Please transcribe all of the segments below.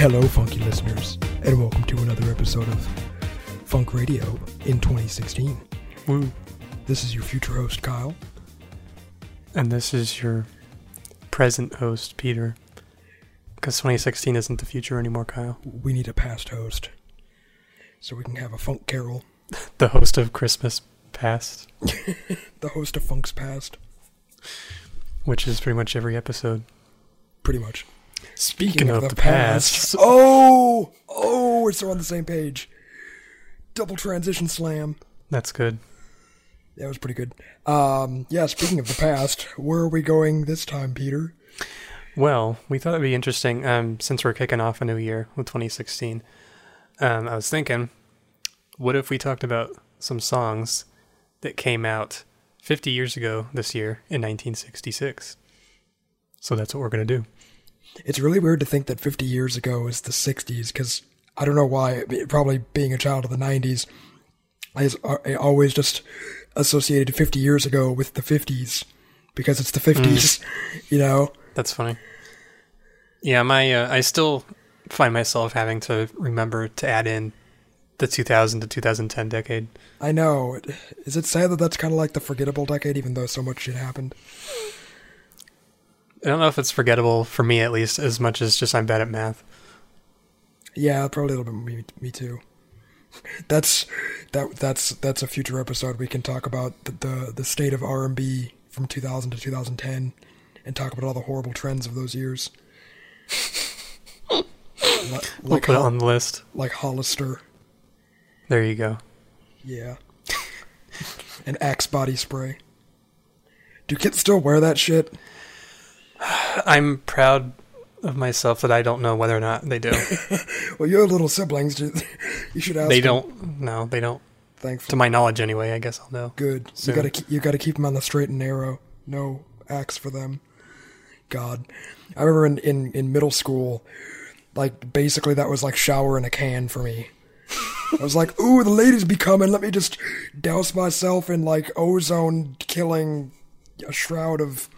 Hello, funky listeners, and welcome to another episode of Funk Radio in 2016. Woo. This is your future host, Kyle. And this is your present host, Peter. Because 2016 isn't the future anymore, Kyle. We need a past host so we can have a funk carol. The host of Christmas Past, The host of Funk's Past, which is pretty much every episode. pretty much. Speaking of the past. oh, oh, we're still on the same page. Double transition slam. That's good. That was pretty good. Um, yeah, speaking of the past, where are we going this time, Peter? Well, we thought it'd be interesting um, since we're kicking off a new year with 2016. Um, I was thinking, what if we talked about some songs that came out 50 years ago this year in 1966? So that's what we're going to do. It's really weird to think that 50 years ago is the 60s because I don't know why. Probably being a child of the 90s, I, I always just associated 50 years ago with the 50s because it's the 50s, you know? That's funny. Yeah, my uh, I still find myself having to remember to add in the 2000 to 2010 decade. I know. Is it sad that that's kind of like the forgettable decade, even though so much shit happened? I don't know if it's forgettable for me at least as much as just I'm bad at math. Yeah, probably a little bit me, me too. That's that that's that's a future episode. We can talk about the the, the state of R and B from 2000 to 2010, and talk about all the horrible trends of those years. Li- We'll like put it on the list. like Hollister, There you go. yeah, and Axe body spray. Do kids still wear that shit? I'm proud of myself that I don't know whether or not they do. Well, your little siblings. You you should ask. they them. don't. No, they don't. Thankfully. To my knowledge, anyway. I guess I'll know. Good. You soon. gotta keep, you gotta keep them on the straight and narrow. No axe for them. God, I remember in, in in middle school, like basically that was like shower in a can for me. I was like, ooh, the ladies be coming. Let me just douse myself in like ozone killing a shroud of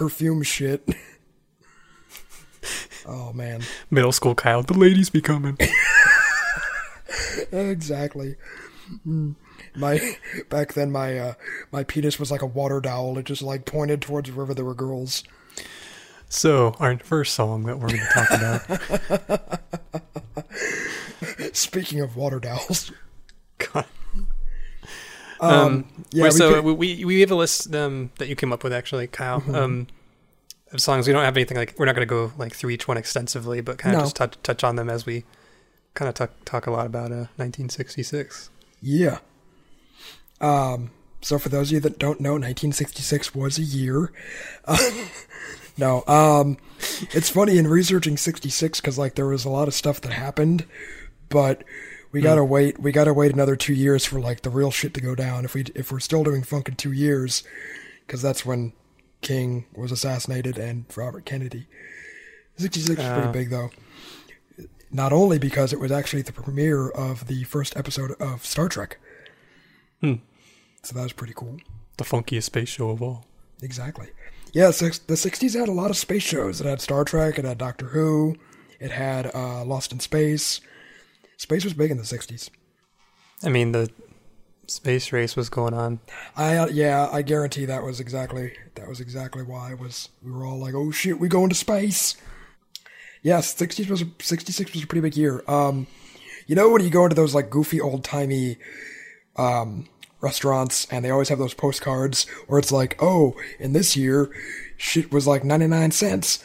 perfume shit. oh man, Middle school Kyle. The ladies be coming. exactly. Mm. My back then, my uh, my penis was like a water dowel. It just like pointed towards wherever there were girls. so our first song that we're going to talk about. Speaking of water dowels. Um, Um, yeah, we so we, we we have a list um, that you came up with actually, Kyle. Mm-hmm. Um, of songs we don't have anything like we're not going to go like through each one extensively, but kind of No. just touch touch on them as we kind of talk talk a lot about uh, 1966. yeah. Um, so for those of you that don't know, 1966 was a year. no, um, it's funny in researching 66 because like there was a lot of stuff that happened, but we gotta wait. We gotta wait another two years for like the real shit to go down. If we if we're still doing funk in two years, because that's when King was assassinated and Robert Kennedy. 66 is Uh. pretty big though. Not only because it was actually the premiere of the first episode of Star Trek. Hmm. So that was pretty cool. The funkiest space show of all. Exactly. Yeah, six, the 60s had a lot of space shows. It had Star Trek, it had Doctor Who, it had uh, Lost in Space. Space was big in the 60s. I mean, the space race was going on. I uh, yeah, I guarantee that was exactly that was exactly why it was we were all like, "Oh shit, we going to space." Yes, 60s was 66 was a pretty big year. Um you know when you go into those like goofy old-timey um restaurants and they always have those postcards where it's like, "Oh, in this year shit was like 99 cents."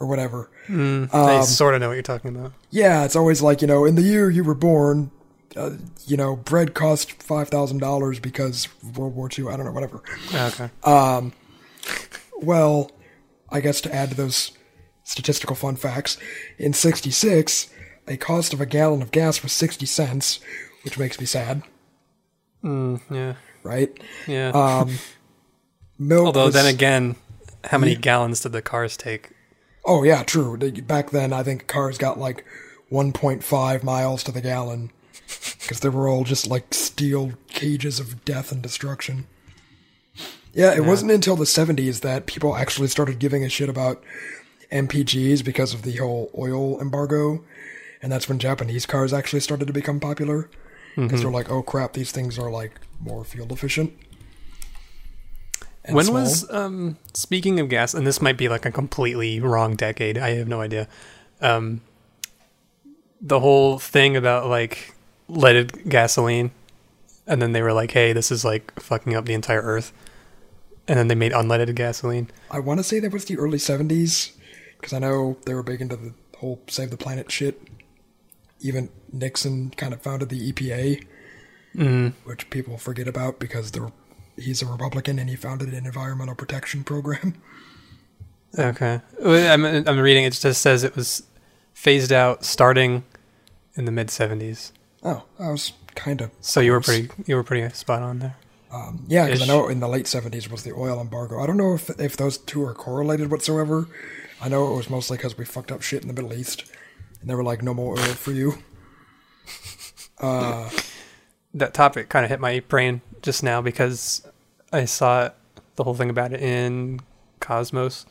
Or whatever. I Um, sort of know what you're talking about. Yeah, it's always like, you know, in the year you were born, uh, you know, bread cost $5,000 because World War II. I don't know, whatever. Okay. Um, Well, I guess to add to those statistical fun facts, in 66, a cost of a gallon of gas was 60 cents, which makes me sad, Mm, yeah. right? Yeah. Um, milk Although was- then again, how many gallons did the cars take? Oh, yeah, true. Back then, I think cars got like 1.5 miles to the gallon because they were all just like steel cages of death and destruction. Yeah, it wasn't until the 70s that people actually started giving a shit about MPGs because of the whole oil embargo, and that's when Japanese cars actually started to become popular because mm-hmm. they're like, oh crap, these things are like more fuel efficient. When small. was um speaking of gas and this might be like a completely wrong decade i have no idea um the whole thing about like leaded gasoline and then they were like hey this is like fucking up the entire earth and then they made unleaded gasoline I want to say that was the early 70s because I know they were big into the whole save the planet shit. Even Nixon kind of founded the EPA, mm. which people forget about because they're, he's a Republican and he founded an environmental protection program. okay I'm, I'm reading it just says it was phased out starting in the mid 70s Oh, I was kind of. so you were pretty you were pretty spot on there Um, yeah, because I know in the late 70s was the oil embargo. I don't know if, if those two are correlated whatsoever. I know it was mostly because we fucked up shit in the Middle East. And they were like, no more oil for you. Uh, that topic kind of hit my brain just now because I saw it, the whole thing about it in Cosmos.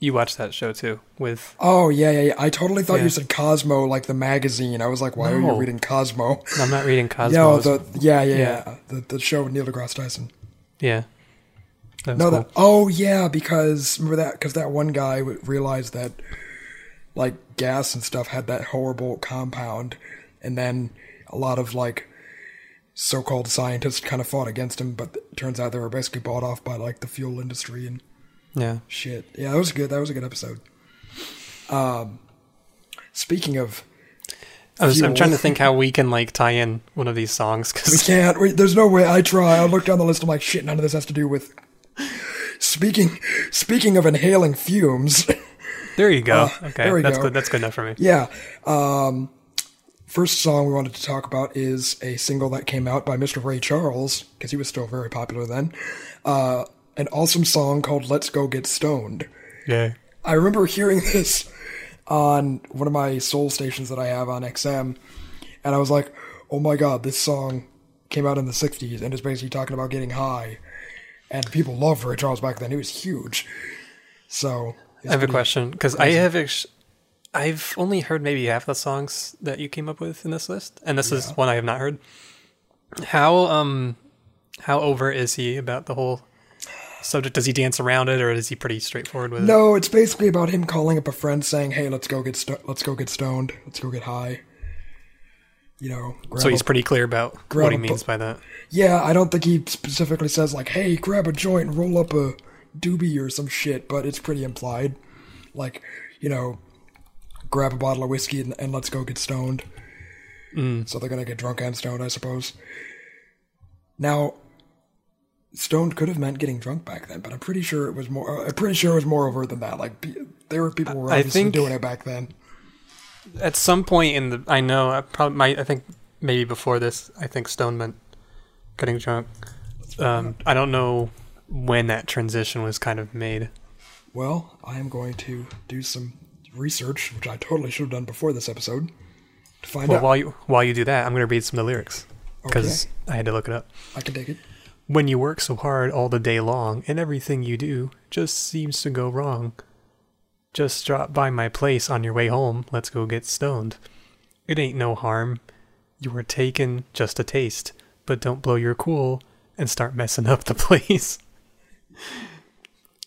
You watched that show too with oh, yeah, yeah, yeah. I totally thought Yeah. you said Cosmo, like the magazine. I was like, why are you reading Cosmo? I'm not reading Cosmos. No, the, yeah, yeah, Yeah. yeah. The, the show with Neil deGrasse Tyson. yeah. That No, cool. that. Oh, yeah, because remember that? Because that one guy realized that, like, gas and stuff had that horrible compound, and then a lot of like so-called scientists kind of fought against him, but it turns out they were basically bought off by like the fuel industry and yeah. shit. Yeah, that was good. That was a good episode. Um, speaking of, I was, I'm trying to think how we can like tie in one of these songs because we can't. We, there's no way. I try. I look down the list. I'm like, shit. None of this has to do with. Speaking speaking of inhaling fumes. there you go. Uh, okay, there we that's go. good. That's good enough for me. Yeah. Um, first song we wanted to talk about is a single that came out by Mr. Ray Charles, because he was still very popular then. Uh, an awesome song called Let's Go Get Stoned. Yeah. I remember hearing this on one of my soul stations that I have on XM, and I was like, oh my god, this song came out in the 60s and is basically talking about getting high. And people loved Ray Charles back then. He was huge. So. I have a question because I have ex- I've only heard maybe half the songs that you came up with in this list, and this is one I have not heard. How um how over is he about the whole subject? Does he dance around it, or is he pretty straightforward with it? No, it's basically about him calling up a friend saying, "Hey, let's go get let's go get stoned. Let's go get high." You know, So he's a- pretty clear about what he means bu- by that. yeah. I don't think he specifically says like, "Hey, grab a joint roll up a doobie or some shit," but it's pretty implied. Like, you know, grab a bottle of whiskey and, and let's go get stoned. Mm. So they're gonna get drunk and stoned, I suppose. Now, stoned could have meant getting drunk back then, but I'm pretty sure it was more. I'm pretty sure it was more overt than that. Like, there were people who were I obviously think- doing it back then. At some point in the, I know, I probably might. I think maybe before this, I think Stone meant getting drunk. Um, I don't know when that transition was kind of made. Well, I am going to do some research, which I totally should have done before this episode, to find Well, out. while you while you do that, I'm going to read some of the lyrics because Okay. I had to look it up. I can take it. When you work so hard all the day long and everything you do just seems to go wrong, just drop by my place on your way home. Let's go get stoned. It ain't no harm. You were taken just a taste, but don't blow your cool and start messing up the place.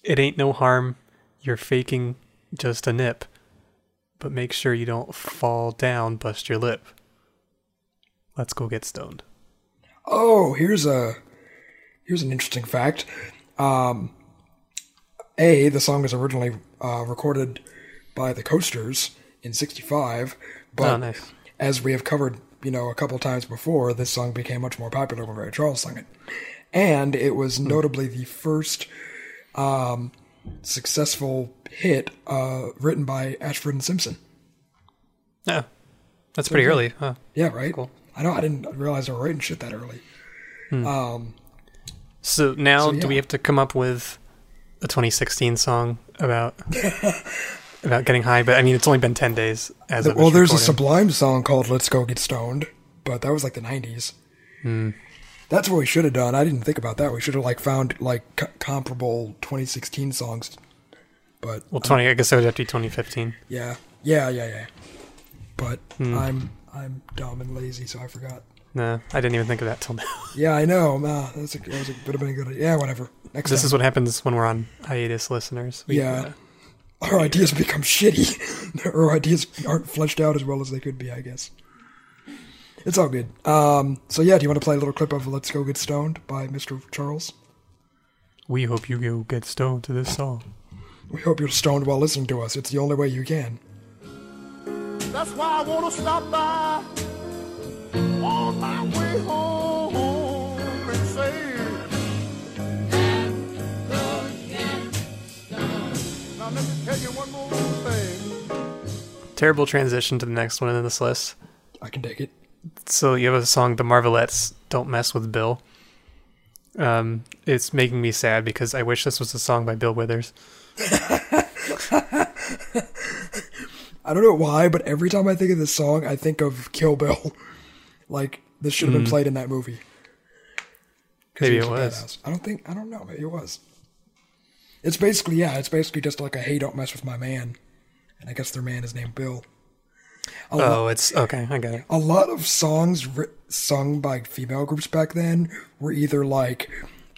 it ain't no harm. You're faking just a nip, but make sure you don't fall down, bust your lip. Let's go get stoned. Oh, here's a here's an interesting fact. Um, a the song was originally uh, recorded by the Coasters in '65, but oh, nice. as we have covered, you know, a couple times before, this song became much more popular when Ray Charles sang it, and it was notably the first um, successful hit uh, written by Ashford and Simpson. Yeah, that's pretty early. Huh? Yeah, right. Cool. I know. I didn't realize they were writing shit that early. Um, So now, So, do we have to come up with a 2016 song about about getting high? But I mean, it's only been 10 days as of well, there's a. Sublime song called "Let's Go Get Stoned," but that was like the '90s. Hmm. That's what we should have done. I didn't think about that. We should have like found like c- comparable 2016 songs But Well, 20. I guess it would have to be 2015. yeah, yeah, yeah, yeah. But Hmm. I'm I'm dumb and lazy, so I forgot. Nah, I didn't even think of that till now. Yeah, I know. Nah, that's a, that was a, have been a good. Idea. Yeah, whatever. Next this time. is what happens when we're on hiatus, listeners. We, Yeah. uh, our ideas become shitty. our ideas aren't fleshed out as well as they could be, I guess. It's all good. Um, so yeah, do you want to play a little clip of "Let's Go Get Stoned" by Mr. Charles? we hope you go get stoned to this song. We hope you're stoned while listening to us. It's the only way you can. That's why I wanna stop by on my way home and say. Now let me tell you one more thing. Terrible transition to the next one in this list. I can take it. So you have a song, The Marvelettes, "Don't Mess with Bill." Um, it's making me sad because I wish this was a song by Bill Withers. I don't know why, but every time I think of this song, I think of Kill Bill. Like this should have been mm. played in that movie. Maybe it was. badass. I don't think. I don't know. Maybe it was. It's basically yeah. It's basically just like a hey, don't mess with my man, and I guess their man is named Bill. A, lo- Oh, it's okay. I got it. a lot of songs ri- sung by female groups back then were either like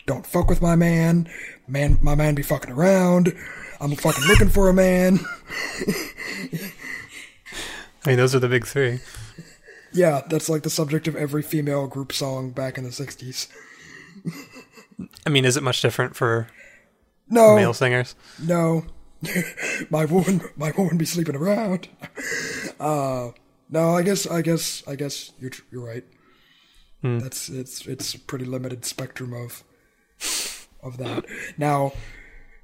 "Don't fuck with my man," "Man, my man be fucking around," "I'm fucking looking for a man." I mean, those are the big three. Yeah, that's like the subject of every female group song back in the '60s. I mean, is it much different for No, male singers? no, my woman, my woman be sleeping around. Uh, no, I guess, I guess, I guess you're you're right. That's it's it's pretty limited spectrum of of that. Now,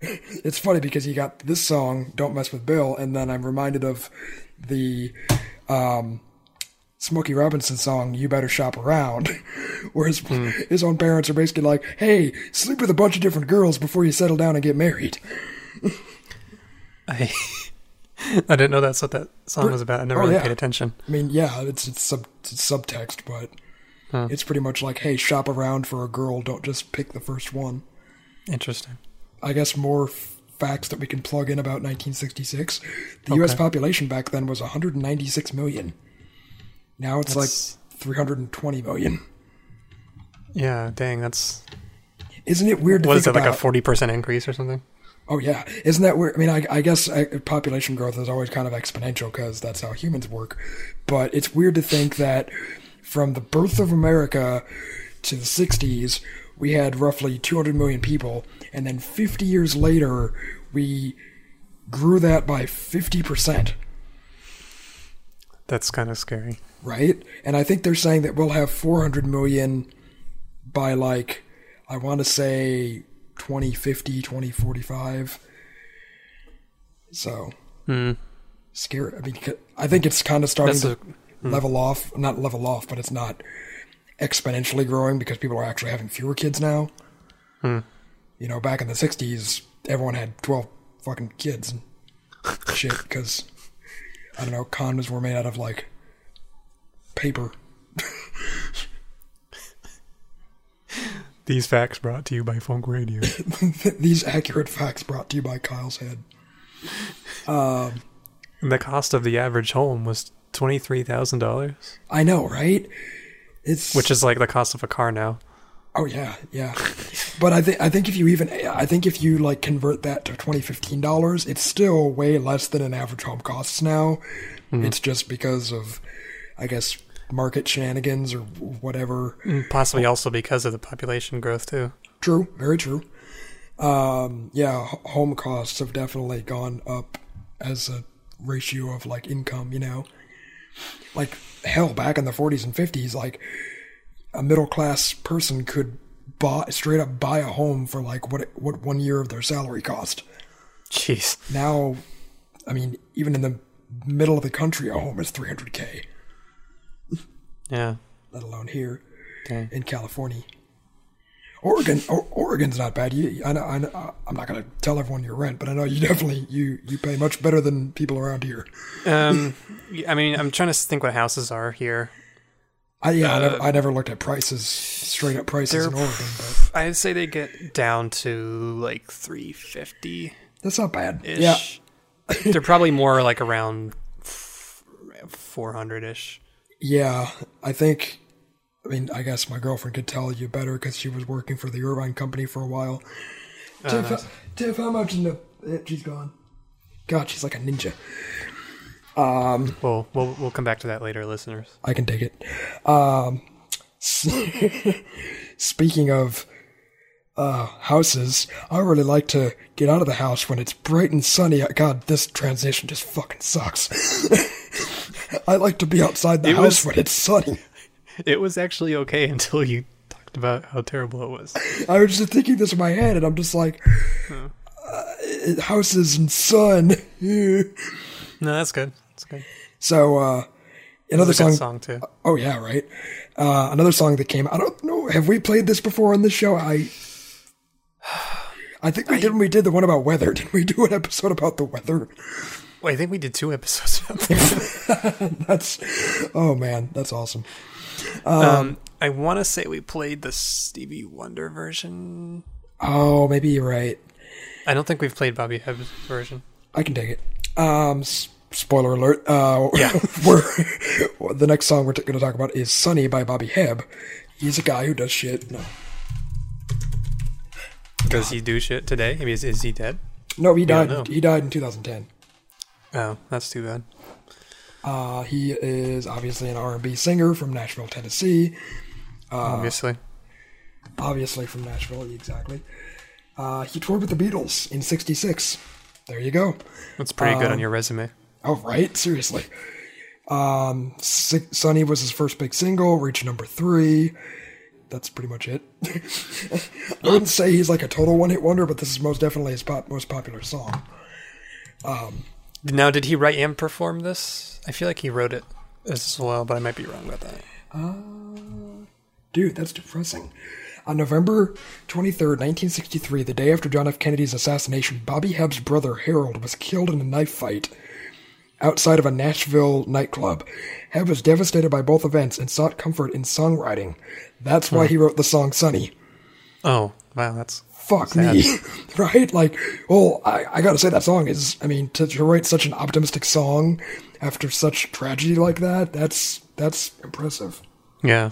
it's funny because you got this song "Don't Mess with Bill," and then I'm reminded of the um, Smokey Robinson song "You Better Shop Around," where his, his own parents are basically like, "Hey, sleep with a bunch of different girls before you settle down and get married." I I didn't know that's what that song was about. I never Oh, really yeah. paid attention. I mean, yeah, it's it's, sub, it's subtext, but Huh. it's pretty much like, "Hey, shop around for a girl. Don't just pick the first one." Interesting. I guess more f- facts that we can plug in about 1966. The U.S. Population back then was 196 million. Now it's That's- like 320 million. Yeah, dang, that's Isn't it weird Was what is think it like a forty percent increase or something? oh yeah, isn't that weird? I mean, I, I guess uh, population growth is always kind of exponential because that's how humans work. But it's weird to think that from the birth of America to the 60s, we had roughly 200 million people, and then 50 years later, we grew that by 50 percent. That's kind of scary. right? And I think they're saying that we'll have 400 million by like, I want to say 2050, 2045. So, Hmm. scary. I mean, I think it's kind of starting That's to level off. Not level off, but it's not exponentially growing because people are actually having fewer kids now. Hmm. You know, back in the 60s, everyone had 12 fucking kids and shit because, I don't know, condoms were made out of like paper. These facts brought to you by Funk Radio. These accurate facts brought to you by Kyle's Head. and the cost of the average home was twenty three thousand dollars, I know, right? It's which is like the cost of a car now. oh yeah, yeah. But I think I think if you even I think if you like convert that to twenty fifteen dollars, it's still way less than an average home costs now. It's just because of, I guess, market shenanigans or whatever. Possibly also because of the population growth too. True, very true. Um, yeah, home costs have definitely gone up as a ratio of like income, you know. Like hell, back in the 40s and 50s, like a middle class person could buy straight up buy a home for like what what one year of their salary cost. Jeez. Now, I mean, even in the middle of the country, a home is 300k, Yeah. let alone here Dang. in California. Oregon, o- Oregon's not bad. You, I know, I I'm not gonna tell everyone your rent, but I know you definitely you you pay much better than people around here. Um, I mean, I'm trying to think what houses are here. I yeah, I, never, I never looked at prices, straight up prices in Oregon, but I'd say they get down to like three fifty That's not bad. ish. Yeah. They're probably more like around 400 ish. Yeah, I think. I mean, I guess my girlfriend could tell you better because she was working for the Irvine Company for a while. Tiff, nice. Tiff, how much in the? She's gone. God, she's like a ninja. Well, we'll we'll come back to that later, listeners. I can take it. Um, speaking of uh, houses, I really like to get out of the house when it's bright and sunny. God, this transition just fucking sucks. I like to be outside the It house was- when it's sunny. It was actually okay until you talked about how terrible it was. I was just thinking this in my head, and I'm just like, uh, houses and sun. No, that's good. That's good. so, uh, another song. song too. Oh yeah, right. Uh, another song that came. I don't know. Have we played this before on this show? I. I think we did when we did the one about weather. Did we do an episode about the weather? Wait, I think we did two episodes about that. That's, oh man, that's awesome. Um, I want to say we played the Stevie Wonder version. Oh, maybe you're right. I don't think we've played Bobby Hebb's version. I can take it. Um, spoiler alert. Uh, Yeah. we're the next song we're t- going to talk about is "Sunny" by Bobby Hebb. He's a guy who does shit. No, Does he do shit today? I mean, is, is he dead? no, he died. He died in 2010. Oh, that's too bad. Uh, he is obviously an R&B singer from Nashville, Tennessee. Obviously. Obviously from Nashville, exactly. Uh, he toured with the Beatles in '66. There you go. That's pretty good um, on your resume. Oh, right? Seriously. Um, Sunny was his first big single, reached number three. That's pretty much it. I wouldn't say he's like a total one-hit wonder, but this is most definitely his pop- most popular song. Now, did he write and perform this? I feel like he wrote it as well, but I might be wrong about that. Uh, dude, that's depressing. On November 23rd, 1963, the day after John F. Kennedy's assassination, Bobby Hebb's brother Harold was killed in a knife fight outside of a Nashville nightclub. Hebb was devastated by both events and sought comfort in songwriting. That's why hmm. he wrote the song Sunny. Oh, wow, that's Fuck Sad. me. right? Like, well, I, I gotta say that song is, I mean, to, to write such an optimistic song after such tragedy like that, that's, that's impressive. yeah.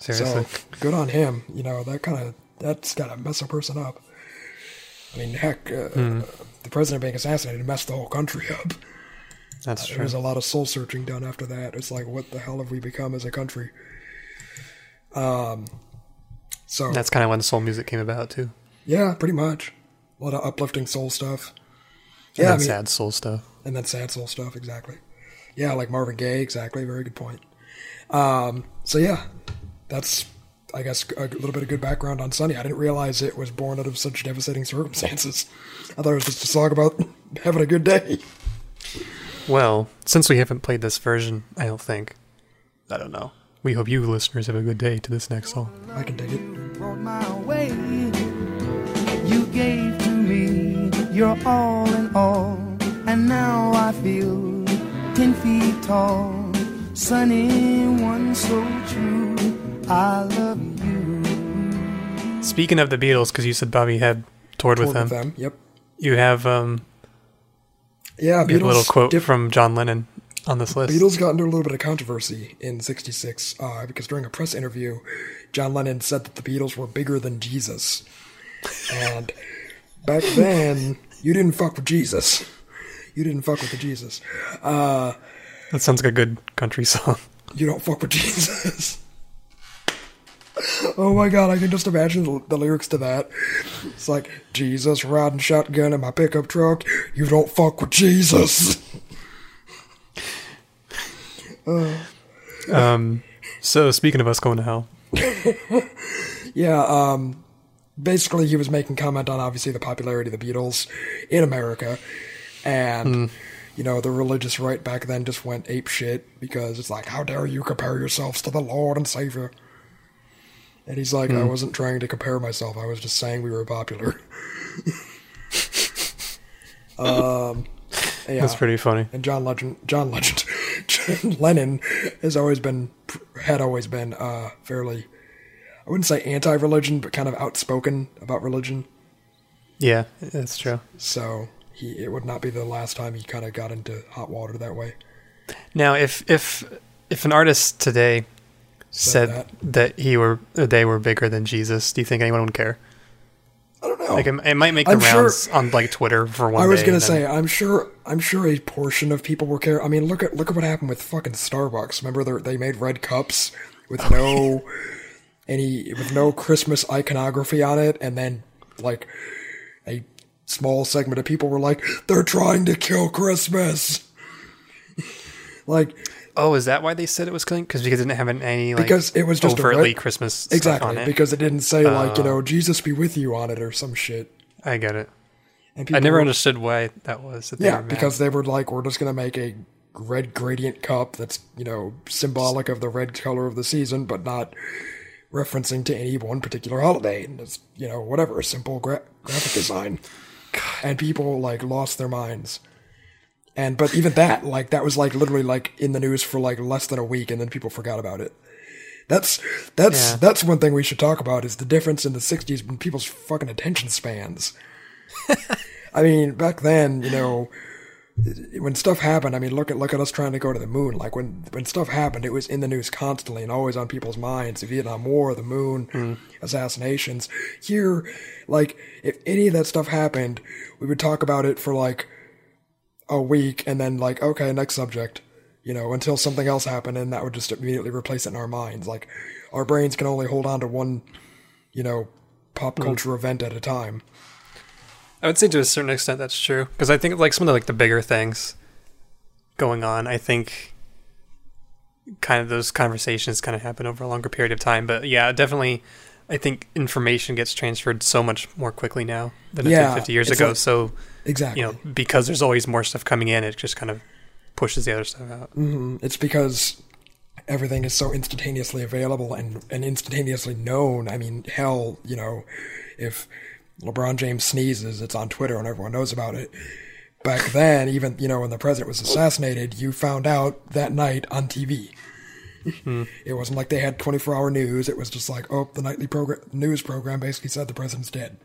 So Seriously. good on him. You know that kind of that's got to mess a person up. I mean, heck, uh, Hmm. the president being assassinated messed the whole country up. that's There true. was a lot of soul searching done after that. It's like, what the hell have we become as a country? Um, so That's kind of when soul music came about too. Yeah, pretty much a lot of uplifting soul stuff. And Yeah, I mean, sad soul stuff. and then sad soul stuff. Exactly. Yeah, like Marvin Gaye. Exactly. Very good point. Um, so yeah, that's I guess a little bit of good background on Sunny. I didn't realize it was born out of such devastating circumstances. I thought it was just a song about having a good day. Well, since we haven't played this version, I don't think. I don't know. We hope you listeners have a good day to this next song. I can dig it. Gave to me your all in all, and now I feel ten feet tall. Sunny one so true. I love you. Speaking of the Beatles, because you said Bobby had toured, with, Toured them, Yep. you have um, Yeah, a little quote diff- from John Lennon on this list. Beatles got into a little bit of controversy in '66 uh, because during a press interview, John Lennon said that the Beatles were bigger than Jesus, and back then you didn't fuck with Jesus. You didn't fuck with the Jesus. Uh, That sounds like a good country song. you don't fuck with Jesus. oh my god, I can just imagine the, the lyrics to that. It's like, Jesus riding shotgun in my pickup truck. You don't fuck with Jesus. Um, so speaking of us going to hell, Yeah, um, basically he was making comment on obviously the popularity of the Beatles in America, and you know the religious right back then just went ape shit because it's like, how dare you compare yourselves to the Lord and Savior? And he's like, I wasn't trying to compare myself. I was just saying we were popular. um, yeah. that's pretty funny. And John Legend, John Legend, John Lennon has always been, had always been uh, fairly, I wouldn't say anti-religion, but kind of outspoken about religion. Yeah, that's true. So he it would not be the last time he kind of got into hot water that way. Now, if if if an artist today Said said that. he were they were bigger than Jesus, do you think anyone would care? I don't know. Like it, it might make the I'm sure- rounds on like Twitter for one. I was gonna and then- say, I'm sure, I'm sure a portion of people will care. I mean, look at look at what happened with fucking Starbucks. Remember, they they made red cups with no oh, any with no Christmas iconography on it, and then like a small segment of people were like, they're trying to kill Christmas. like Oh, is that why they said it was clean? Because because it didn't have any like Because it was just a overtly red- Christmas stuff exactly on it. because it didn't say like you know oh. Jesus be with you on it or some shit. I get it. And I never were- understood why that was. That Yeah, because they were like, we're just gonna make a red gradient cup that's you know symbolic of the red color of the season, but not referencing to any one particular holiday. And it's you know whatever, a simple gra- graphic design. And people like lost their minds. And but even that, like that was like literally like in the news for like less than a week, and then people forgot about it. That's that's Yeah. that's one thing we should talk about is the difference in the '60s when people's fucking attention spans. I mean, back then, you know, when stuff happened, I mean, look at look at us trying to go to the moon. Like when when stuff happened, it was in the news constantly and always on people's minds. The Vietnam War, the moon, mm. assassinations. Here, like if any of that stuff happened, we would talk about it for like a week, and then like okay, next subject. You know, until something else happened, and that would just immediately replace it in our minds. Like our brains can only hold on to one, you know, pop mm. culture event at a time. I would say to a certain extent that's true because I think like some of the like the bigger things going on, I think kind of those conversations kind of happen over a longer period of time. But yeah, definitely, I think information gets transferred so much more quickly now than it Yeah, did 50 years ago. like- so Exactly. you know because there's always more stuff coming in, it just kind of pushes the other stuff out. Mm-hmm. It's because everything is so instantaneously available and, and instantaneously known. I mean, hell, you know, if LeBron James sneezes, it's on Twitter and everyone knows about it. Back then, even, you know, when the president was assassinated, you found out that night on TV. It wasn't like they had 24 hour news. It was just like, oh, the nightly program, news program basically said the president's dead.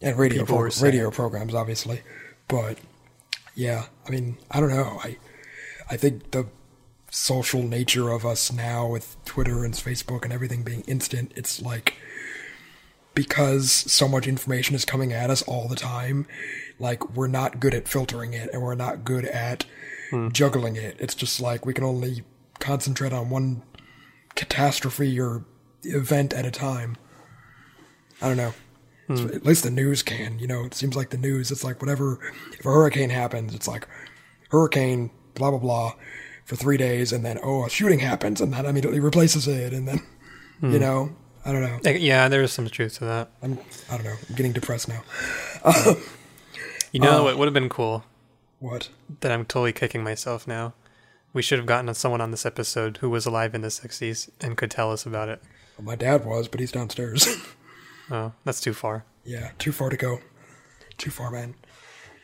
And radio, pro- radio programs, obviously. But, yeah, I mean, I don't know. I, I think the social nature of us now with Twitter and Facebook and everything being instant, it's like because so much information is coming at us all the time, like we're not good at filtering it and we're not good at hmm. juggling it. It's just like we can only concentrate on one catastrophe or event at a time. I don't know. Hmm. It's- At least the news can, you know. It seems like the news. It's like whatever. If a hurricane happens, it's like hurricane, blah blah blah, for three days, and then oh, a shooting happens, and that immediately replaces it, and then you hmm. know, I don't know. Yeah, there is some truth to that. I'm I don't know. I'm getting depressed now. You know um, what would have been cool What? that I'm totally kicking myself now. We should have gotten someone on this episode who was alive in the 60s and could tell us about it. Well, my dad was, but he's downstairs. Oh, that's too far. yeah, too far to go. Too far, man.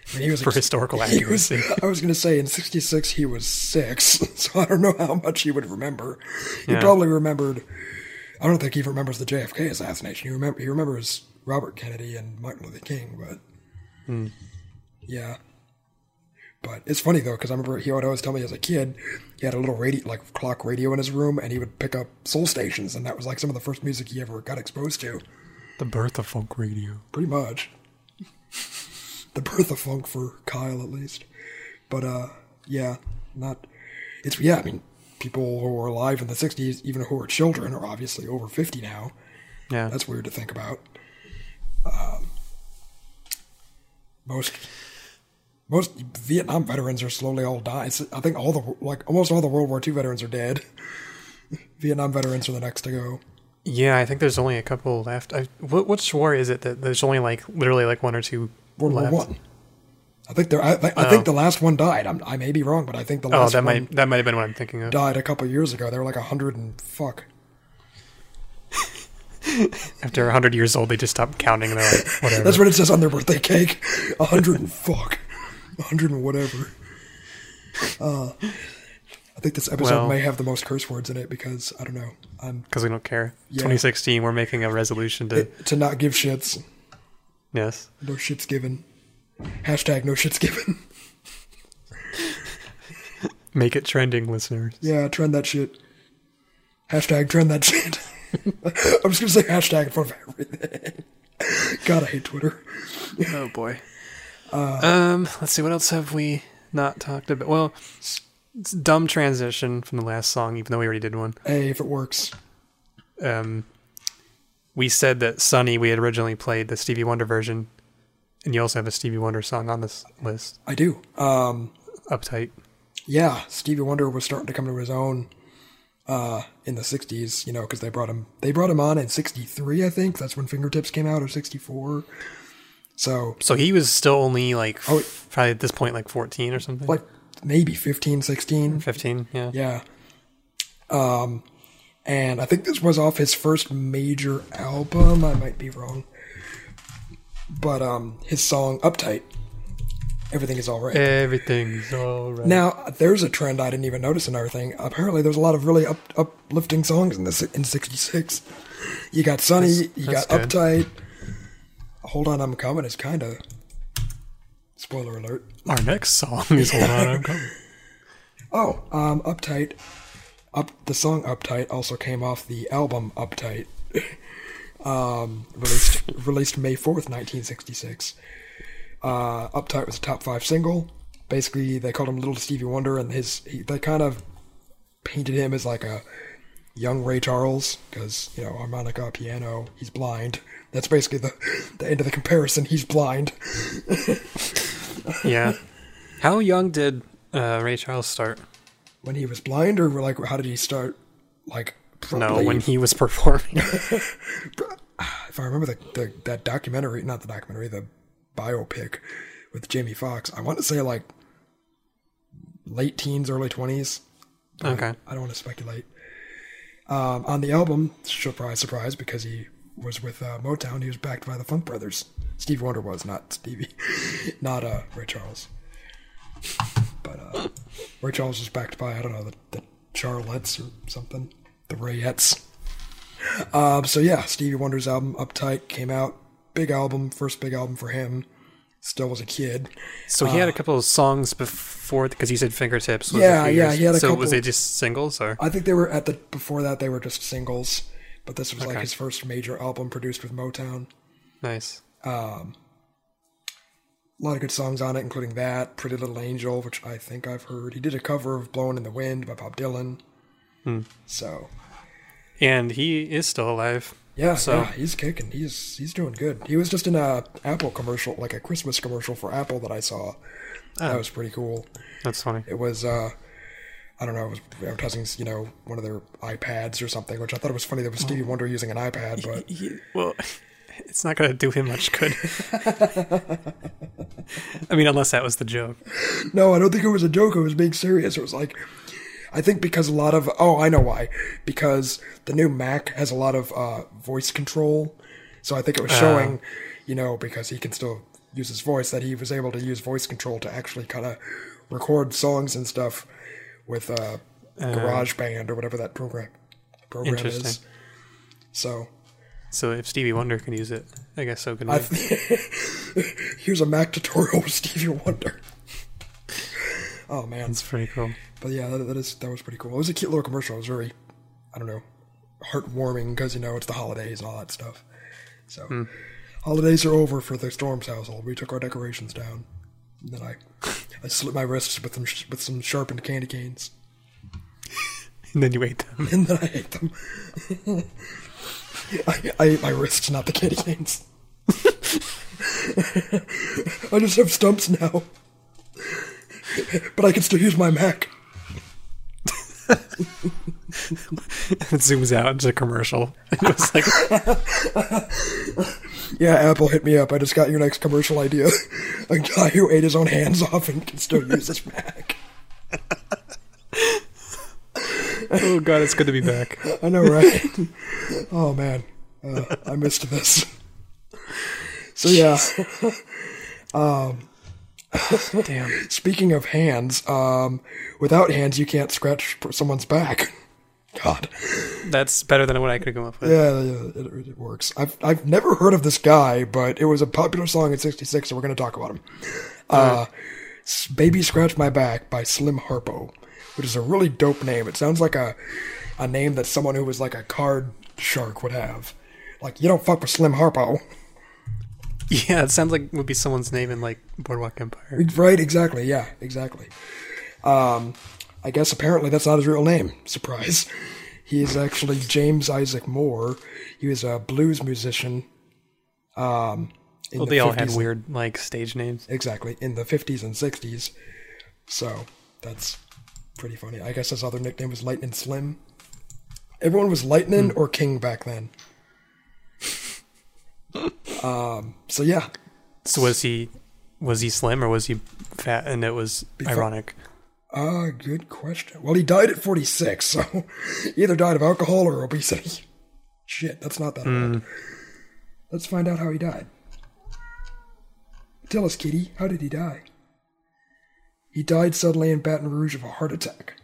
I mean, he was For historical he was- accuracy. I was gonna say in '66 he was six, so I don't know how much he would remember. He Yeah. probably remembered. I don't think he remembers the JFK assassination. He remember he remembers Robert Kennedy and Martin Luther King, but Hmm. yeah. But it's funny though because I remember he would always tell me as a kid he had a little radio like clock radio in his room and he would pick up soul stations and that was like some of the first music he ever got exposed to. The birth of funk radio. Pretty much. the birth of funk for Kyle, at least. But, uh, yeah, not. It's, yeah, I mean, people who were alive in the 60s, even who were children, are obviously over 50 now. Yeah. That's weird to think about. Um, most. Most Vietnam veterans are slowly all dying. I think all the like almost all the World War II veterans are dead. Vietnam veterans are the next to go. yeah, I think there's only a couple left. I, what, which war is it that there's only like literally like one or two World left? War One. I think there. I, I Oh. think the last one died. I'm, I may be wrong, but I think the last. Oh, last that one might that might have been what I'm thinking of. died a couple years ago. They were like a hundred and fuck. After 100 years old, they just stopped counting. And they're like, whatever. That's what it says on their birthday cake. A hundred and fuck. A hundred and whatever. Uh, I think this episode Well- may have the most curse words in it because I don't know. I'm Because we don't care. Yeah. 2016, we're making a resolution to to not give shits. Yes. No shits given. Hashtag no shits given. Make it trending, listeners. Yeah, trend that shit. Hashtag trend that shit. I'm just gonna say hashtag in front of everything. God, I hate Twitter. Oh boy. um, let's see. What else have we not talked about? Well, it's a dumb transition from the last song, even though we already did one. Hey, if it works. Um, we said that Sunny we had originally played the Stevie Wonder version, and you also have a Stevie Wonder song on this list. I do. Um, Uptight. yeah, Stevie Wonder was starting to come to his own uh, in the '60s. You know, because they brought him they brought him on in '63, I think. That's when Fingertips came out, or '64. So, So he was still only like Oh, probably at this point like fourteen or something. like maybe 15, 16. fifteen? Yeah. Yeah. Um, and I think this was off his first major album. I might be wrong, but um, his song "Uptight," everything is all right. Everything's alright. Now, there's a trend I didn't even notice in everything. Apparently, there's a lot of really up, uplifting songs in this in '66. You got "Sunny," That's- you got good. "Uptight." Hold on, I'm coming. Is kind of spoiler alert. Our next song is Hold On, I'm Coming. Oh, um, "Uptight." Up the song "Uptight" also came off the album "Uptight," um, released released May fourth, nineteen sixty six. Uh, "Uptight" was a top five single. Basically, they called him Little Stevie Wonder, and his he, they kind of painted him as like a young Ray Charles because you know harmonica, piano, he's blind. That's basically the the end of the comparison. He's blind. Yeah. How young did uh, Ray Charles start? When he was blind, or like how did he start? Like No, when he was performing. If I remember the, the that documentary, not the documentary, the biopic with Jamie Foxx, I want to say like late teens, early twenties. okay. I don't want to speculate. Um, on the album, surprise, surprise, because he was with uh, Motown, he was backed by the Funk Brothers. Steve Wonder was not Stevie, not uh, Ray Charles. But uh, Ray Charles was backed by I don't know the, the Charlettes or something, the Rayettes. Um, so yeah, Stevie Wonder's album Uptight came out, big album, first big album for him. Still was a kid. So he had a couple of songs before because you said fingertips. Was Uh, Yeah, yeah, he had a so couple- was they just singles or? I think they were at the before that they were just singles, but this was like his first major album produced with Motown. Nice. A lot of good songs on it, including that "Pretty Little Angel," which I think I've heard. He did a cover of "Blowing in the Wind" by Bob Dylan. Hmm. So And he is still alive. yeah, So- yeah, he's kicking. He's he's doing good. He was just in a Apple commercial, like a Christmas commercial for Apple that I saw. That Oh. was pretty cool. That's funny. It was uh I don't know, it was advertising, you know, one of their iPads or something, which I thought it was funny that was Stevie Wonder using an iPad, but He- well, it's not going to do him much good. I mean, unless that was the joke. No, I don't think it was a joke. It was being serious. It was like, I think because a lot of, oh, I know why. Because the new Mac has a lot of uh, voice control. So I think it was showing, you know, because he can still use his voice, that he was able to use voice control to actually kind of record songs and stuff with uh, GarageBand or whatever that program program is. So So if Stevie Wonder can use it, I guess so can I here's a Mac tutorial with Stevie Wonder. Oh man, that's pretty cool. But yeah, that, that is that was pretty cool. It was a cute little commercial. It was very, I don't know, heartwarming because you know it's the holidays and all that stuff. So, hmm. holidays are over for the Storms household. We took our decorations down. And then I, I slit my wrists with some with some sharpened candy canes, And then you ate them. and then I ate them. I, I ate my wrists, not the candy canes. I just have stumps now, but I can still use my Mac. it zooms out into a commercial. It was like, Yeah, Apple hit me up. I just got your next commercial idea. A guy who ate his own hands off and can still use his Mac. oh god, it's good to be back. I know, right? oh man, uh, I missed this. So yeah, Damn. speaking of hands, um, without hands you can't scratch someone's back. God. That's better than what I could have come up with. Yeah, yeah it, it works. I've I've never heard of this guy, but it was a popular song in '66, so we're going to talk about him. Uh, S- "Baby Scratch My Back" by Slim Harpo, which is a really dope name. It sounds like a a name that someone who was like a card shark would have. Like you don't fuck with Slim Harpo, Yeah, it sounds like would be someone's name in like Boardwalk Empire. right? Exactly. Yeah, exactly. Um, I guess apparently that's not his real name. Surprise. He is actually James Isaac Moore. He was a blues musician. Um, in Well, the they all had weird like stage names. exactly in the 50s and 60s. So that's pretty funny. I guess his other nickname was Lightning Slim. Everyone was Lightning or King back then. Um, so yeah, So was he was he slim or was he fat? And it was Before- ironic. uh, good question. Well, he died at 46, so he either died of alcohol or obesity. Shit, that's not that old. Let's find out how he died. Tell us, Kitty, how did he die? He died suddenly in Baton Rouge of a heart attack.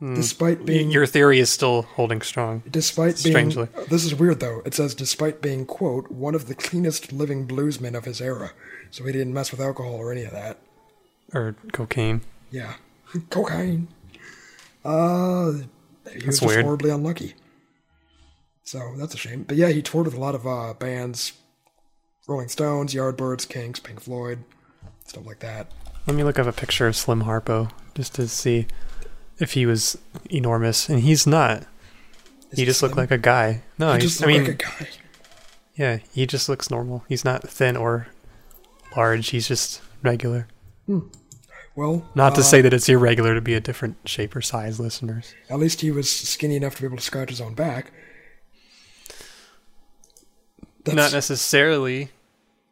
Despite being Your theory is still holding strong. Despite being, Strangely. this is weird though. It says despite being quote one of the cleanest living bluesmen of his era, so he didn't mess with alcohol or any of that. Or cocaine. Yeah, cocaine. Uh, he was just weird. horribly unlucky. So that's a shame. But yeah, he toured with a lot of uh, bands: Rolling Stones, Yardbirds, Kinks, Pink Floyd, stuff like that. Let me look up a picture of Slim Harpo just to see if he was enormous, and he's not. He just looked like a guy. No, He just I mean, like a guy. yeah, he just looks normal. He's not thin or large. He's just regular. Well, Not to uh, say that it's irregular to be a different shape or size, listeners. at least he was skinny enough to be able to scratch his own back. Not necessarily,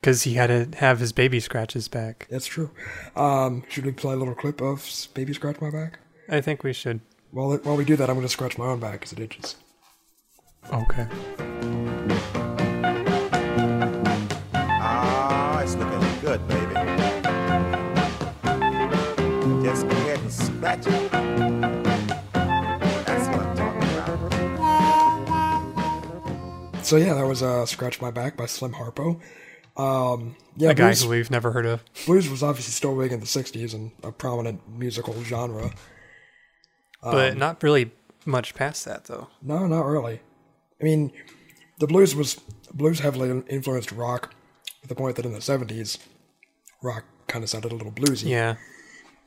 because he had to have his baby scratch his back. That's true. Um, should we play a little clip of Baby Scratch My Back? I think we should. While, while we do that, I'm going to scratch my own back because it itches. Okay. Ah, it's looking good, baby. Just go ahead and scratch it. That's what I'm talking about. So yeah, that was uh, "Scratch My Back" by Slim Harpo. Um, yeah, A guy blues, who we've never heard of. blues was obviously still big in the '60s and a prominent musical genre. But Um, not really much past that, though. No, not really. I mean, the blues was blues heavily influenced rock, to the point that in the '70s, rock kind of sounded a little bluesy. Yeah,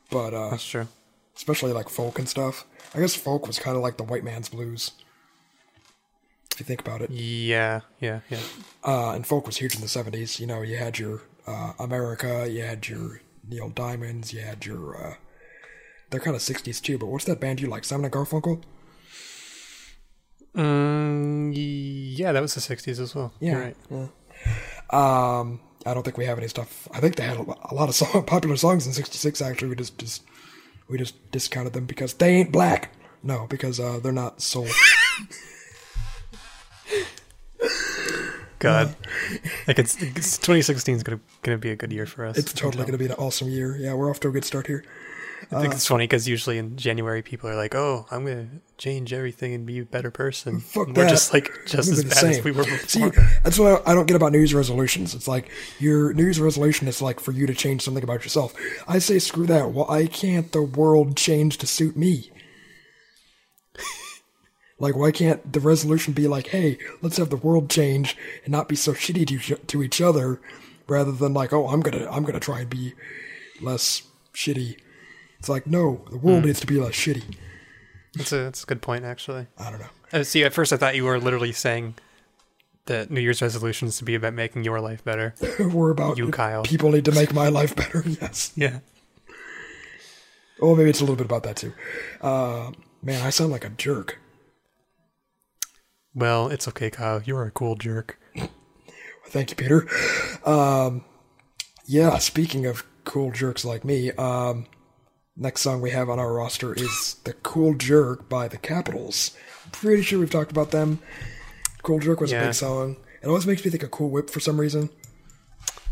but uh, that's true. especially like folk and stuff. I guess folk was kind of like the white man's blues. If you think about it. Yeah, yeah, yeah. uh, and folk was huge in the 70s. You know, you had your uh, America, you had your Neil Diamonds, you had your. They're kind of 60s too, but what's that band you like? Simon and Garfunkel? Mm, yeah, that was the 60s as well. Yeah. Right. yeah. Um, I don't think we have any stuff. I think they had a, lot of song, popular songs in '66. Actually, we just, just we just discounted them because they ain't black. No, because uh, they're not soul. God. like, it's, it's 2016 is going to gonna be a good year for us. It's totally going to be an awesome year. Yeah, we're off to a good start here. I think uh, it's funny because usually in January people are like, "Oh, I'm gonna change everything and be a better person." Fuck And We're that. just like just as bad as we were See, before. that's what I don't get about New Year's resolutions. It's like your New Year's resolution is like for you to change something about yourself. I say screw that. Why can't the world change to suit me? like, why can't the resolution be like, hey, let's have the world change and not be so shitty to each- to each other, rather than like, oh, I'm gonna I'm gonna try and be less shitty. It's like, no, the world needs to be less shitty. That's a that's a good point actually. I don't know. Uh, see, at first I thought you were literally saying that New Year's resolutions to be about making your life better. We're about You, Kyle. people need to make my life better. Yes. Yeah. Oh, maybe it's a little bit about that too. Uh, man, I sound like a jerk. Well, it's okay, Kyle. You're a cool jerk. Thank you, Peter. Um, yeah, speaking of cool jerks like me, um, next song we have on our roster is The Cool Jerk by the Capitols. I'm pretty sure we've talked about them. Cool Jerk was a big song. It always makes me think of Cool Whip for some reason.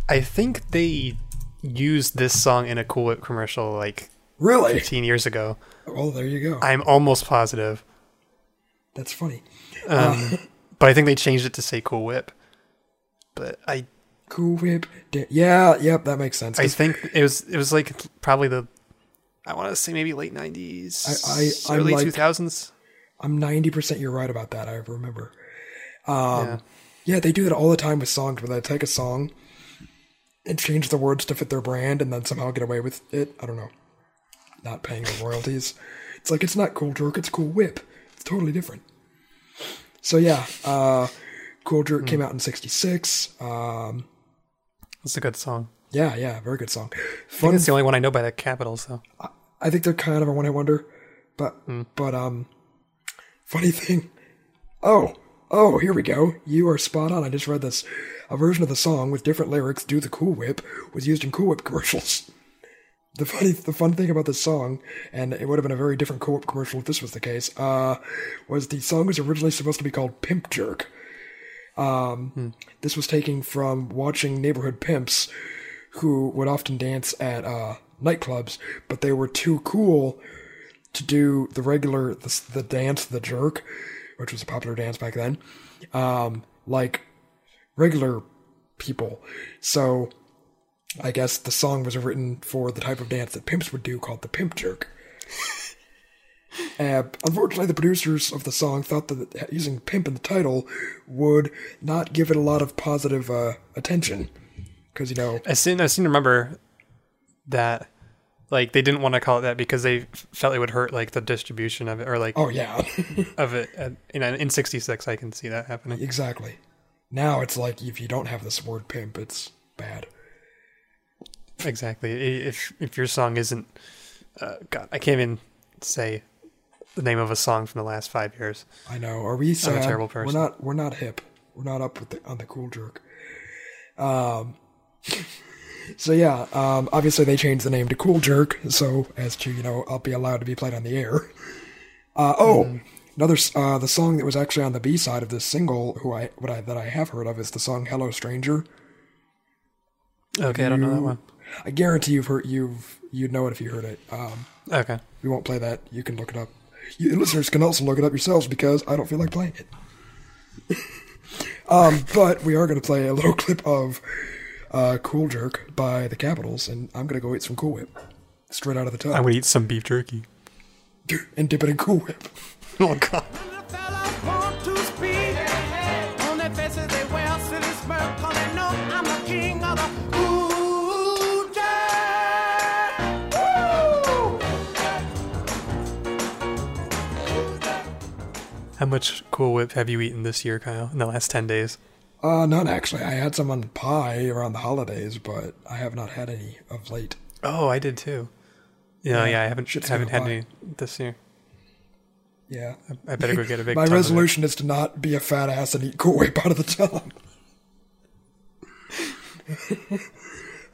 I think they used this song in a Cool Whip commercial like Really? 15 years ago. Well, there you go. I'm almost positive. That's funny. Um, uh, but I think they changed it to say Cool Whip. But I Cool Whip. Yeah, yep, that makes sense. I think it was it was like probably the I want to say maybe late 90s, I- I- early 2000s. I'm 90% you're right about that. I remember. Um, yeah. Yeah, they do that all the time with songs where they take a song and change the words to fit their brand and then somehow get away with it. I don't know. Not paying the royalties. It's like it's not Cool Jerk, it's Cool Whip. It's totally different. So yeah, uh Cool Jerk came out in 66. Um It's a good song. yeah, yeah, very good song. I think Fun it's the only one I know by the Capitols though. I think they're kind of a one-hit wonder, but but um, funny thing. Oh, oh, here we go. You are spot on. I just read this. A version of the song with different lyrics, "Do the Cool Whip," was used in Cool Whip commercials. The funny, the fun thing about this song, and it would have been a very different Cool Whip commercial if this was the case, uh, was the song was originally supposed to be called "Pimp Jerk." Um, this was taken from watching neighborhood pimps who would often dance at uh, nightclubs, but they were too cool to do the regular the, the dance the jerk, which was a popular dance back then, um, like regular people. So I guess the song was written for the type of dance that pimps would do, called the pimp jerk. Uh, unfortunately, the producers of the song thought that using pimp in the title would not give it a lot of positive uh, attention. Because, you know, I seem I seem to remember that like they didn't want to call it that because they felt it would hurt like the distribution of it or like oh, yeah. of it uh, in in 66 I can see that happening. Exactly. Now it's like if you don't have this word pimp, it's bad. Exactly. If if your song isn't uh, God, I can't even say the name of a song from the last 5 years. I know. Are we sad? terrible person. We're not. We're not hip. We're not up with the, on the cool jerk. Um. So yeah. Um. Obviously, they changed the name to Cool Jerk, so as to you know, I'll be allowed to be played on the air. Uh. Oh. Another. Uh. The song that was actually on the B side of this single, who I what I that I have heard of is the song "Hello Stranger." Okay, I don't know that one. I guarantee you've heard you've you'd know it if you heard it. Um. Okay. We won't play that. You can look it up. You listeners can also look it up yourselves because I don't feel like playing it. um, but we are going to play a little clip of uh, "Cool Jerk" by the Capitols, and I'm going to go eat some Cool Whip straight out of the tub I'm going to eat some beef jerky. and dip it in Cool Whip. Oh god. The fellas want to speak. On their faces they wear a silly smirk, 'cause they know I'm the king of the cool jazz. Woo! How much Cool Whip have you eaten this year, Kyle, in the last 10 days? Uh, none actually. I had some on pie around the holidays, but I have not had any of late. Oh, I did too. Yeah, Yeah, yeah, I haven't haven't had fly. any this year. Yeah. I better go get a big. My tub of it. resolution is to not be a fat ass and eat Cool Whip out of the tub.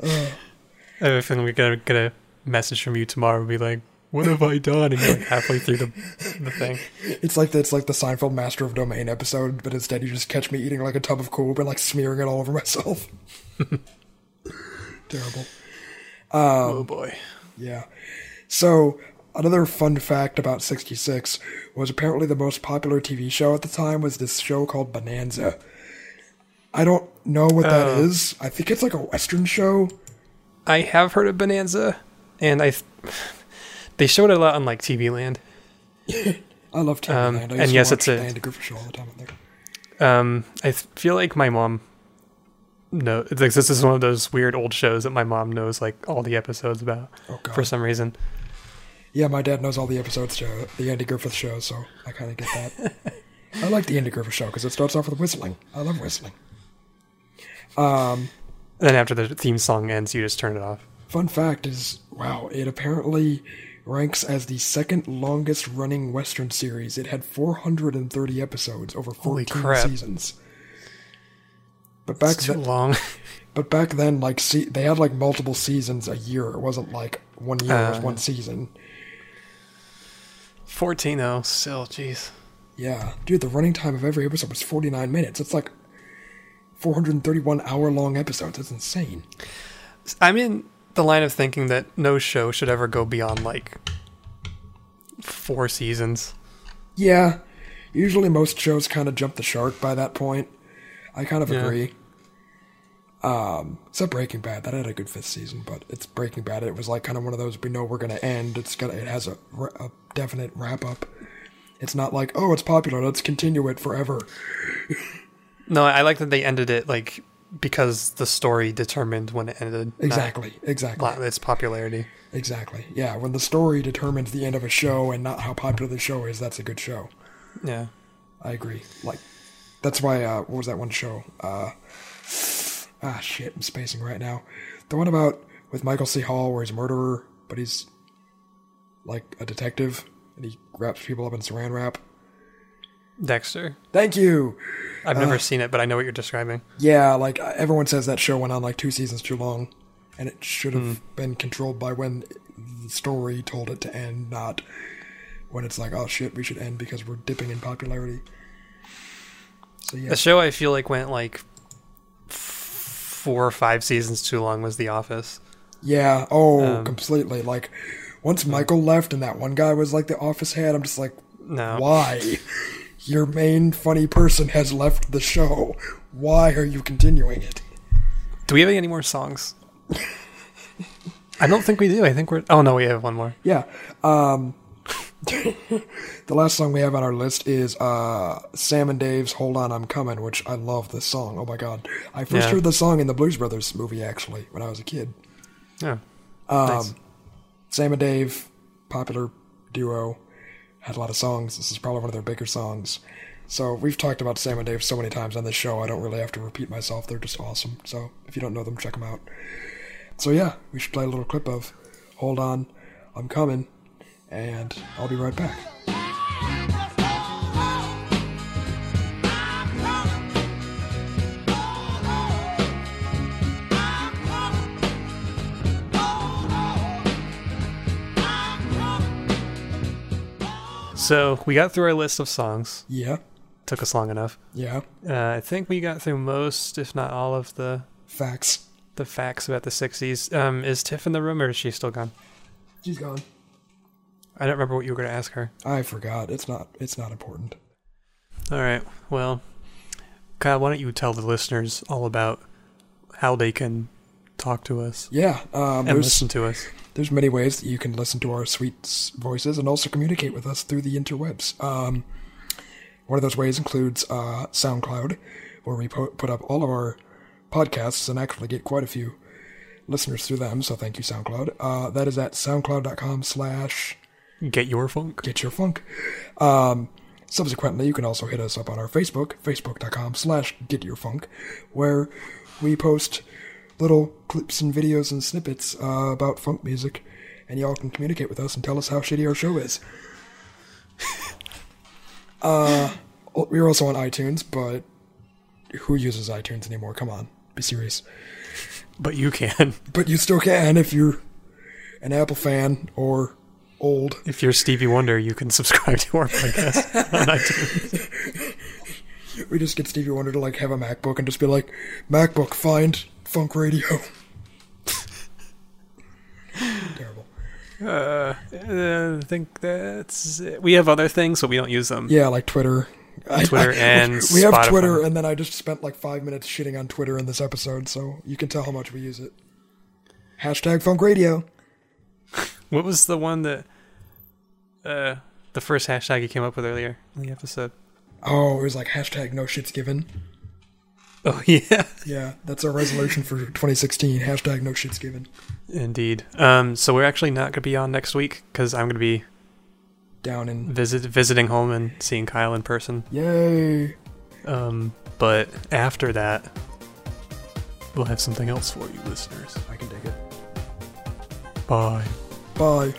I have a feeling we're gonna get a message from you tomorrow. and Be like, "What have I done?" And you're like halfway through the the thing. It's like the, it's like the Seinfeld Master of Domain episode, but instead you just catch me eating like a tub of Cool and like smearing it all over myself. Terrible. oh boy. Yeah. So another fun fact about '66 was apparently the most popular TV show at the time was this show called Bonanza. I don't know what that Oh. is. I think it's like a Western show. I have heard of Bonanza, and I. They showed it a lot on like TV Land. I love TV Um, Land. I used and to yes, it's a- the Andy Griffith show all the time there. Um, I feel like my mom. No, it's like this is one of those weird old shows that my mom knows like all the episodes about Oh for some reason. Yeah, my dad knows all the episodes, show, the Andy Griffith show, so I kind of get that. I like the Andy Griffith show because it starts off with whistling. I love whistling. And then after the theme song ends, you just turn it off. Fun fact is, wow, it apparently ranks as the second longest running Western series. It had 430 episodes over 14 Holy crap. seasons. But back It's too then, long. but back then, like, see, they had like multiple seasons a year. It wasn't like one year was Uh. one season. Fourteen though, still, jeez. Yeah, dude, the running time of every episode was 49 minutes. It's like 431 hour long episodes. That's insane. I'm in the line of thinking that no show should ever go beyond like four seasons. Yeah, usually most shows kind of jump the shark by that point. I kind of Yeah. agree. Um, except Breaking Bad, that had a good fifth season, but it's Breaking Bad. It was like kind of one of those we know we're gonna end. It's got it has a, a definite wrap up. It's not like oh, it's popular, let's continue it forever. No, I like that they ended it like because the story determined when it ended. Exactly, exactly, its popularity. exactly. Yeah, when the story determines the end of a show and not how popular the show is, that's a good show. Yeah. I agree. Like, that's why. Uh, what was that one show? Uh, ah, shit, I'm spacing right now. The one about with Michael C. Hall, where he's a murderer, but he's like a detective, and he wraps people up in Saran wrap. Dexter. Thank you. I've never seen it, but I know what you're describing. Yeah, like uh, everyone says that show went on like two seasons too long, and it should have been controlled by when the story told it to end, not when it's like, oh shit, we should end because we're dipping in popularity. So yeah, The show I feel like went like f- four or five seasons too long was The Office. Yeah. Oh, Um, completely. Like once Michael left and that one guy was like the office head, I'm just like, No. why? Your main funny person has left the show. Why are you continuing it? Do we have any more songs? I don't think we do. I think we're. Oh no, we have one more. Yeah. Um The last song we have on our list is uh Sam and Dave's Hold On I'm Coming, which I love this song. Oh my god. I first Yeah. heard the song in the Blues Brothers movie actually when I was a kid. Yeah. Um, Nice. Sam and Dave, popular duo, had a lot of songs. This is probably one of their bigger songs. So we've talked about Sam and Dave so many times on this show. I don't really have to repeat myself. They're just awesome. So if you don't know them, check them out. So yeah, we should play a little clip of "Hold On, I'm Coming," and I'll be right back. So we got through our list of songs. Yeah, Took us long enough. yeah, Uh, I think we got through most, if not all, of the facts. the facts about the '60s. Um, is Tiff in the room, or is she still gone? She's gone. I don't remember what you were going to ask her. I forgot. It's not. It's not important. All right. Well, Kyle, why don't you tell the listeners all about how they can talk to us Yeah. Um, and listen to us? There's many ways that you can listen to our sweet voices and also communicate with us through the interwebs. Um, one of those ways includes uh, SoundCloud, where we po- put up all of our podcasts and actually get quite a few listeners through them. So thank you, SoundCloud. Uh, that is at soundcloud.com slash Get your funk. get your funk. Um, subsequently, you can also hit us up on our Facebook, facebook.com slash get your funk, where we post little clips and videos and snippets uh, about funk music, and y'all can communicate with us and tell us how shitty our show is. uh, we're also on iTunes, but who uses iTunes anymore? Come on, be serious. But you can But you still can if you're an Apple fan or old. if you're Stevie Wonder, you can subscribe to our podcast on iTunes. We just get Stevie Wonder to like have a MacBook and just be like, MacBook, find funk radio. Terrible. Uh, I think that's it. we have other things, but we don't use them. Yeah, like Twitter. I- Twitter I- and we have Spotify. Twitter, and then I just spent like five minutes shitting on Twitter in this episode, so you can tell how much we use it. Hashtag funk radio. What was the one that uh the first hashtag you came up with earlier in the episode? Oh, it was like hashtag no shits given. Oh yeah, Yeah, that's our resolution for 2016. Hashtag no shits given. indeed. Um, so we're actually not gonna be on next week because I'm gonna be Down in. visit visiting home and seeing Kyle in person. Yay. Um, but after that, we'll have something else for you, listeners. I can dig it. Bye. Bye.